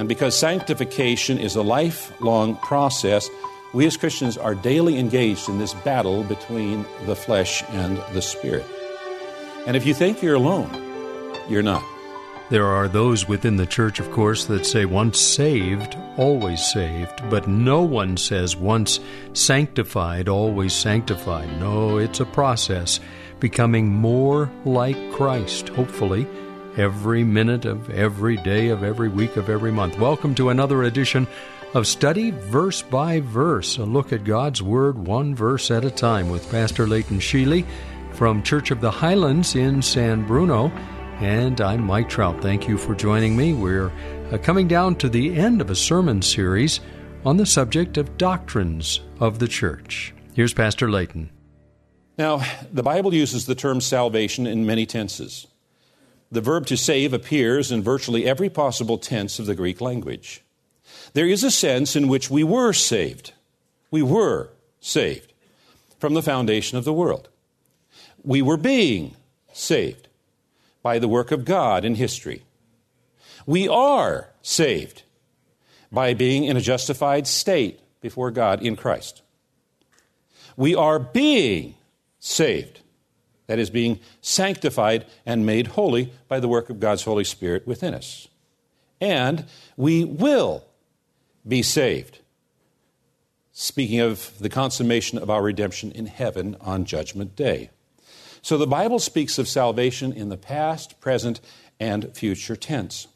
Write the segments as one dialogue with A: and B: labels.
A: And because sanctification is a lifelong process, we as Christians are daily engaged in this battle between the flesh and the spirit. And if you think you're alone, you're not.
B: There are those within the church, of course, that say once saved, always saved, but no one says once sanctified, always sanctified. No, it's a process, becoming more like Christ, hopefully every minute of every day of every week of every month. Welcome to another edition of Study Verse by Verse, a look at God's Word one verse at a time with Pastor Leighton Sheely from Church of the Highlands in San Bruno. And I'm Mike Trout. Thank you for joining me. We're uh, coming down to the end of a sermon series on the subject of doctrines of the church. Here's Pastor Leighton.
A: Now, the Bible uses the term salvation in many tenses. The verb to save appears in virtually every possible tense of the Greek language. There is a sense in which we were saved. We were saved from the foundation of the world. We were being saved by the work of God in history. We are saved by being in a justified state before God in Christ. We are being saved that is, being sanctified and made holy by the work of God's Holy Spirit within us. And we will be saved. Speaking of the consummation of our redemption in heaven on Judgment Day. So the Bible speaks of salvation in the past, present, and future tense.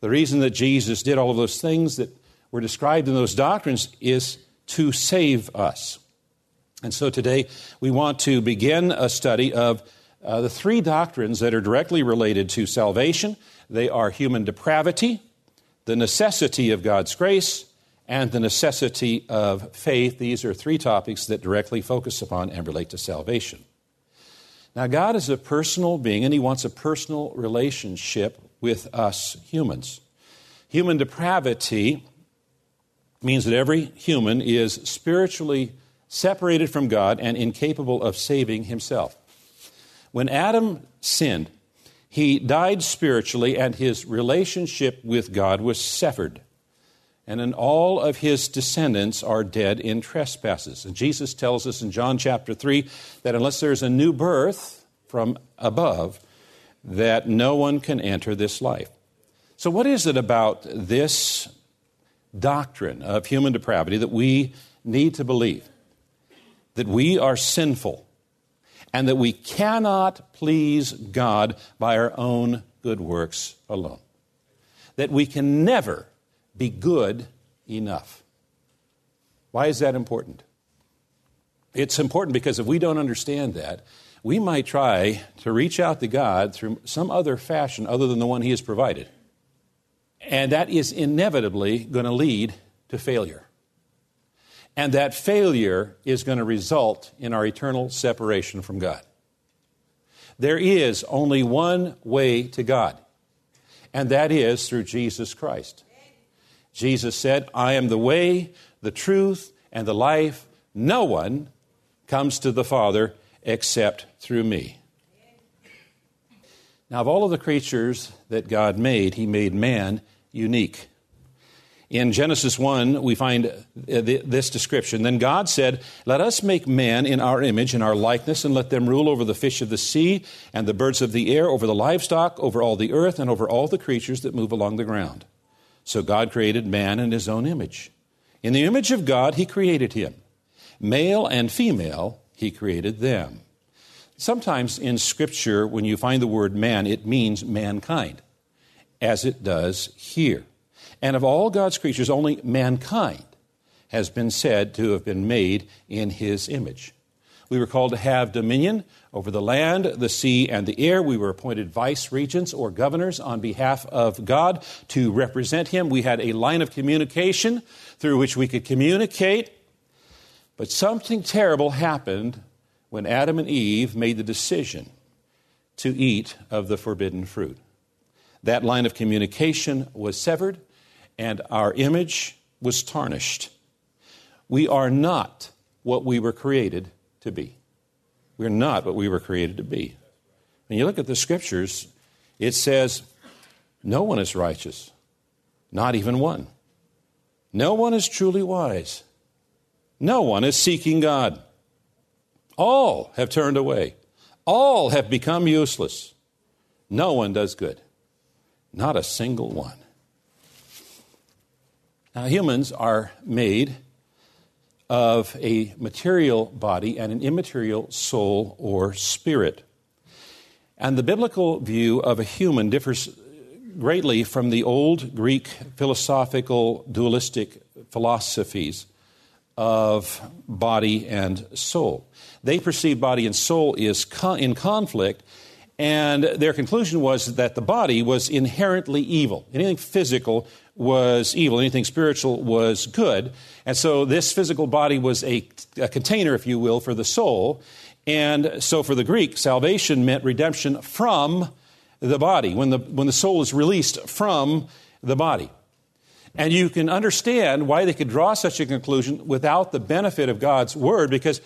A: The reason that Jesus did all of those things that were described in those doctrines is to save us. And so today we want to begin a study of uh, the three doctrines that are directly related to salvation. They are human depravity, the necessity of God's grace, and the necessity of faith. These are three topics that directly focus upon and relate to salvation. Now, God is a personal being, and He wants a personal relationship with us humans. Human depravity means that every human is spiritually separated from God and incapable of saving himself. When Adam sinned, he died spiritually and his relationship with God was severed. And then all of his descendants are dead in trespasses. And Jesus tells us in John chapter 3 that unless there's a new birth from above, that no one can enter this life. So, what is it about this doctrine of human depravity that we need to believe? That we are sinful and that we cannot please God by our own good works alone. That we can never be good enough. Why is that important? It's important because if we don't understand that, we might try to reach out to God through some other fashion other than the one He has provided. And that is inevitably going to lead to failure. And that failure is going to result in our eternal separation from God. There is only one way to God, and that is through Jesus Christ. Jesus said, I am the way, the truth, and the life. No one comes to the Father except through me. Now, of all of the creatures that God made, He made man unique. In Genesis 1, we find uh, this description. Then God said, Let us make man in our image, in our likeness, and let them rule over the fish of the sea, and the birds of the air, over the livestock, over all the earth, and over all the creatures that move along the ground. So God created man in his own image. In the image of God, he created him. Male and female, he created them. Sometimes in Scripture, when you find the word man, it means mankind, as it does here. And of all God's creatures, only mankind has been said to have been made in his image. We were called to have dominion over the land, the sea, and the air. We were appointed vice regents or governors on behalf of God to represent Him. We had a line of communication through which we could communicate. But something terrible happened when Adam and Eve made the decision to eat of the forbidden fruit. That line of communication was severed, and our image was tarnished. We are not what we were created to be. We're not what we were created to be. When you look at the scriptures, it says, No one is righteous, not even one. No one is truly wise. No one is seeking God. All have turned away. All have become useless. No one does good. Not a single one. Now, humans are made of a material body and an immaterial soul or spirit. And the biblical view of a human differs greatly from the old Greek philosophical dualistic philosophies of body and soul. They perceive body and soul is in conflict, and their conclusion was that the body was inherently evil. Anything physical was evil, anything spiritual was good. And so this physical body was a, a, container, if you will, for the soul. And so for the Greek, salvation meant redemption from the body, when the, when the soul is released from the body. And you can understand why they could draw such a conclusion without the benefit of God's word, because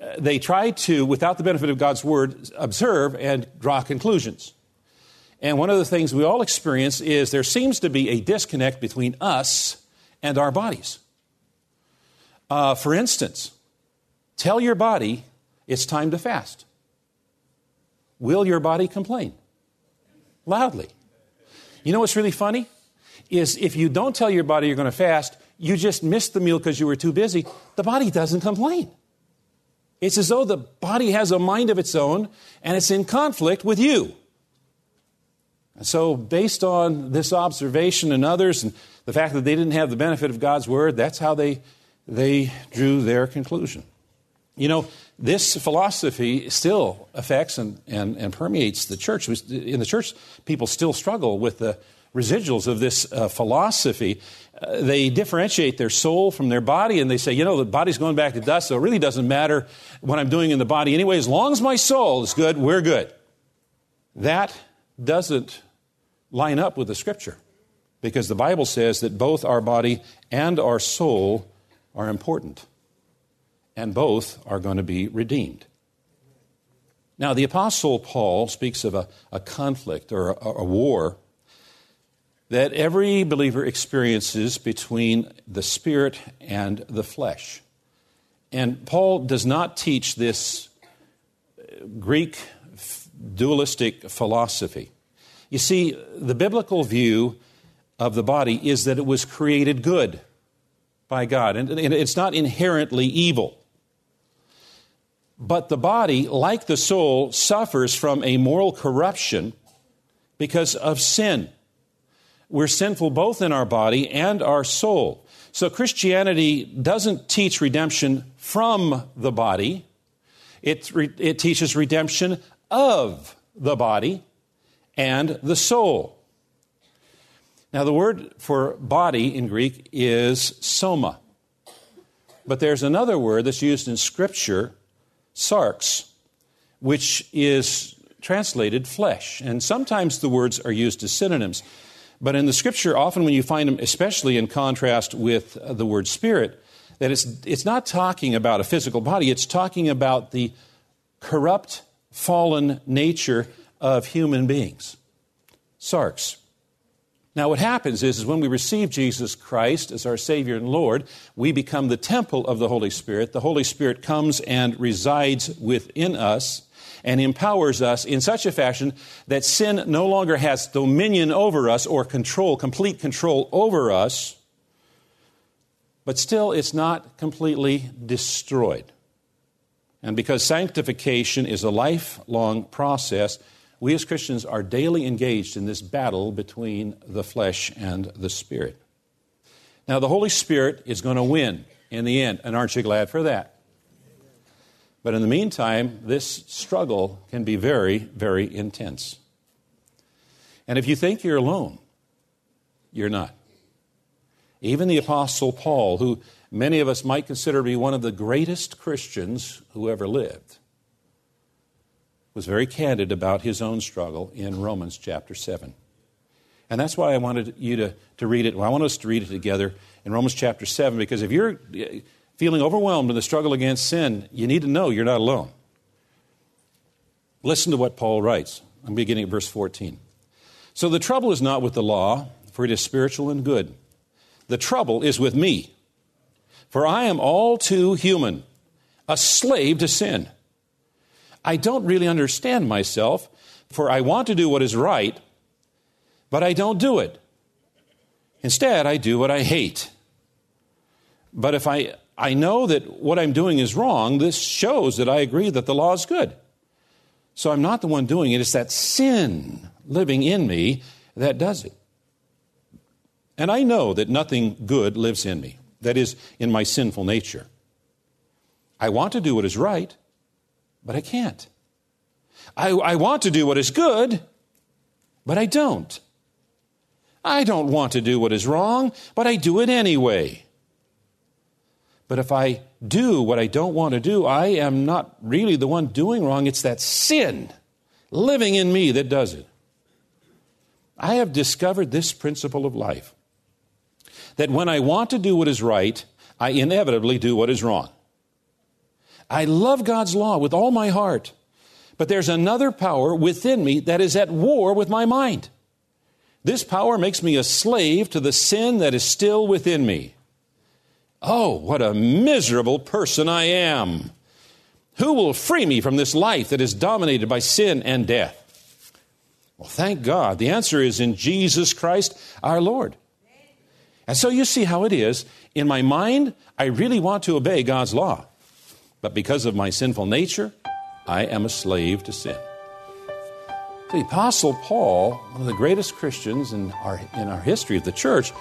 A: uh, they tried to, without the benefit of God's word, observe and draw conclusions. And one of the things we all experience is there seems to be a disconnect between us and our bodies. Uh, for instance, tell your body it's time to fast. Will your body complain? Loudly. You know what's really funny? Is if you don't tell your body you're going to fast, you just missed the meal because you were too busy, the body doesn't complain. It's as though the body has a mind of its own and it's in conflict with you. And so, based on this observation and others, and the fact that they didn't have the benefit of God's word, that's how they, they drew their conclusion. You know, this philosophy still affects and, and, and permeates the church. In the church, people still struggle with the residuals of this uh, philosophy. Uh, they differentiate their soul from their body and they say, you know, the body's going back to dust, so it really doesn't matter what I'm doing in the body anyway. As long as my soul is good, we're good. That doesn't line up with the scripture because the Bible says that both our body and our soul are important and both are going to be redeemed. Now, the Apostle Paul speaks of a, a conflict or a, a war that every believer experiences between the spirit and the flesh. And Paul does not teach this Greek dualistic philosophy. You see, the biblical view of the body is that it was created good by God, and it's not inherently evil. But the body, like the soul, suffers from a moral corruption because of sin. We're sinful both in our body and our soul. So Christianity doesn't teach redemption from the body, it, it teaches redemption of the body and the soul. Now, the word for body in Greek is soma. But there's another word that's used in Scripture, sarx, which is translated flesh. And sometimes the words are used as synonyms. But in the Scripture, often when you find them, especially in contrast with the word spirit, that it's, it's not talking about a physical body, it's talking about the corrupt, fallen nature of human beings. Sarx. Now, what happens is, is when we receive Jesus Christ as our Savior and Lord, we become the temple of the Holy Spirit. The Holy Spirit comes and resides within us and empowers us in such a fashion that sin no longer has dominion over us or control, complete control over us, but still it's not completely destroyed. And because sanctification is a lifelong process, we as Christians are daily engaged in this battle between the flesh and the spirit. Now, the Holy Spirit is going to win in the end, and aren't you glad for that? But in the meantime, this struggle can be very, very intense. And if you think you're alone, you're not. Even the Apostle Paul, who many of us might consider to be one of the greatest Christians who ever lived, was very candid about his own struggle in Romans chapter 7. And that's why I wanted you to, to read it. Well, I want us to read it together in Romans chapter 7, because if you're eh, feeling overwhelmed in the struggle against sin, you need to know you're not alone. Listen to what Paul writes. I'm beginning at verse 14. So the trouble is not with the law, for it is spiritual and good. The trouble is with me, for I am all too human, a slave to sin. I don't really understand myself, for I want to do what is right, but I don't do it. Instead, I do what I hate. But if I, I know that what I'm doing is wrong, this shows that I agree that the law is good. So I'm not the one doing it, it's that sin living in me that does it. And I know that nothing good lives in me, that is, in my sinful nature. I want to do what is right, but I can't. I, I want to do what is good, but I don't. I don't want to do what is wrong, but I do it anyway. But if I do what I don't want to do, I am not really the one doing wrong. It's that sin living in me that does it. I have discovered this principle of life that when I want to do what is right, I inevitably do what is wrong. I love God's law with all my heart, but there's another power within me that is at war with my mind. This power makes me a slave to the sin that is still within me. Oh, what a miserable person I am! Who will free me from this life that is dominated by sin and death? Well, thank God. The answer is in Jesus Christ our Lord. And so you see how it is. In my mind, I really want to obey God's law. But because of my sinful nature, I am a slave to sin. The Apostle Paul, one of the greatest Christians in our, in our history of the church,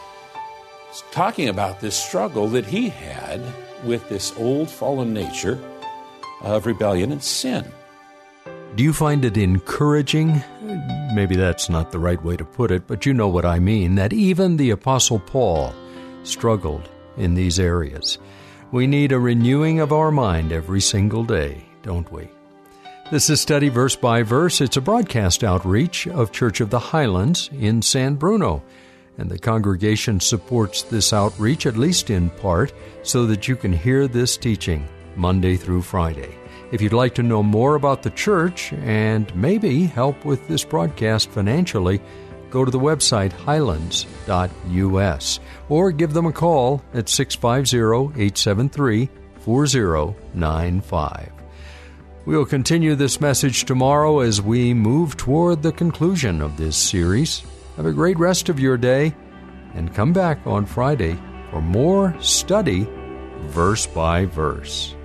A: is talking about this struggle that he had with this old fallen nature of rebellion and sin.
B: Do you find it encouraging? Maybe that's not the right way to put it, but you know what I mean that even the Apostle Paul struggled in these areas. We need a renewing of our mind every single day, don't we? This is Study Verse by Verse. It's a broadcast outreach of Church of the Highlands in San Bruno. And the congregation supports this outreach, at least in part, so that you can hear this teaching Monday through Friday. If you'd like to know more about the church and maybe help with this broadcast financially, go to the website highlands.us or give them a call at 650 873 4095. We'll continue this message tomorrow as we move toward the conclusion of this series. Have a great rest of your day and come back on Friday for more study verse by verse.